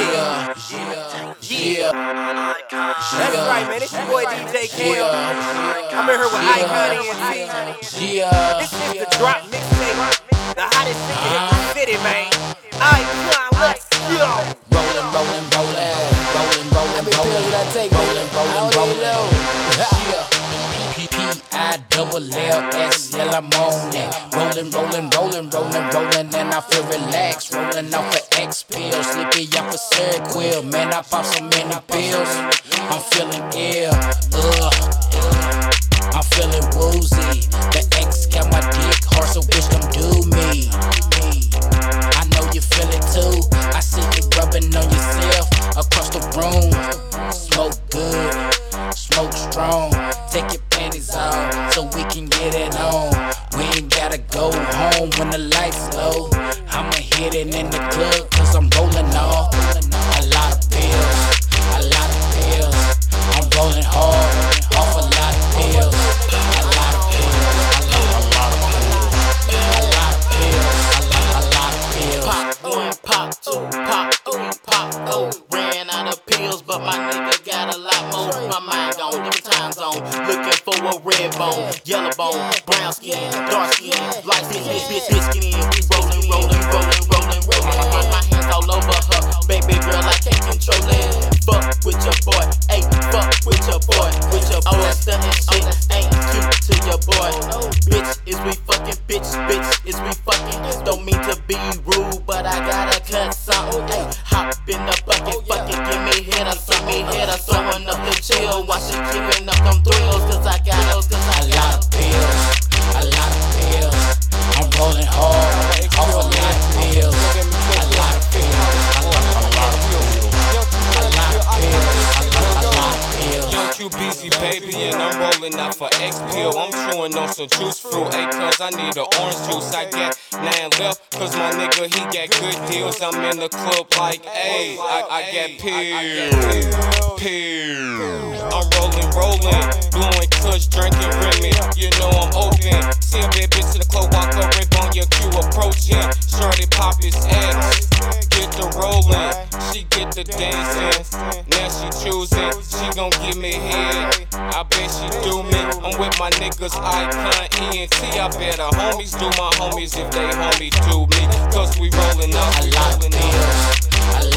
Yeah, yeah, yeah. That's right, man. It's your boy DJ Cam. I'm in here with IKON ENT. Yeah, This is the drop mixtape. The hottest shit in the city, man. IKON, let's go. P-I double I'm on it. Rolling, rolling, rolling, rolling, rolling, and I feel relaxed. Rolling off an X pill, slippy off a Seroquel. Man, I pop so many pills. I'm feeling ill. Ugh. I'm feeling woozy. It in the club cause I'm rolling off a lot of pills. A lot of pills. I'm rolling hard off a lot of pills. A lot of pills. A lot, a lot of pills. Pop one, pop two, pop three, pop four. Ran out of pills, but my nigga got a lot more. My mind on different time zone. Looking for a red bone, yellow bone, brown skin, dark skin, light skin, bitch, bitch. And we rolling, rolling, we fucking, bitch, bitch, is we fucking. Don't mean to be rude, but I gotta cut something. Q busy, baby, and I'm rolling out for X pill. I'm chewing on some juice fruit, hey, cause I need a orange juice. I got nine left, cause my nigga, he got good deals. I'm in the club like, hey, I, I got pills, pills. I'm rolling, rolling, blowing kush, drinking Remy. You know I'm open. See a bad bitch in the club, walk up, rip on your Q approaching. Shorty pop his ass, get the rolling, she get the dancing. Now she choosing, she gon' give me head. I bet she do me. I'm with my niggas, IKON ENT. I bet her homies do my homies if they homie do me. Cause we rollin' up, of rolling pills, up.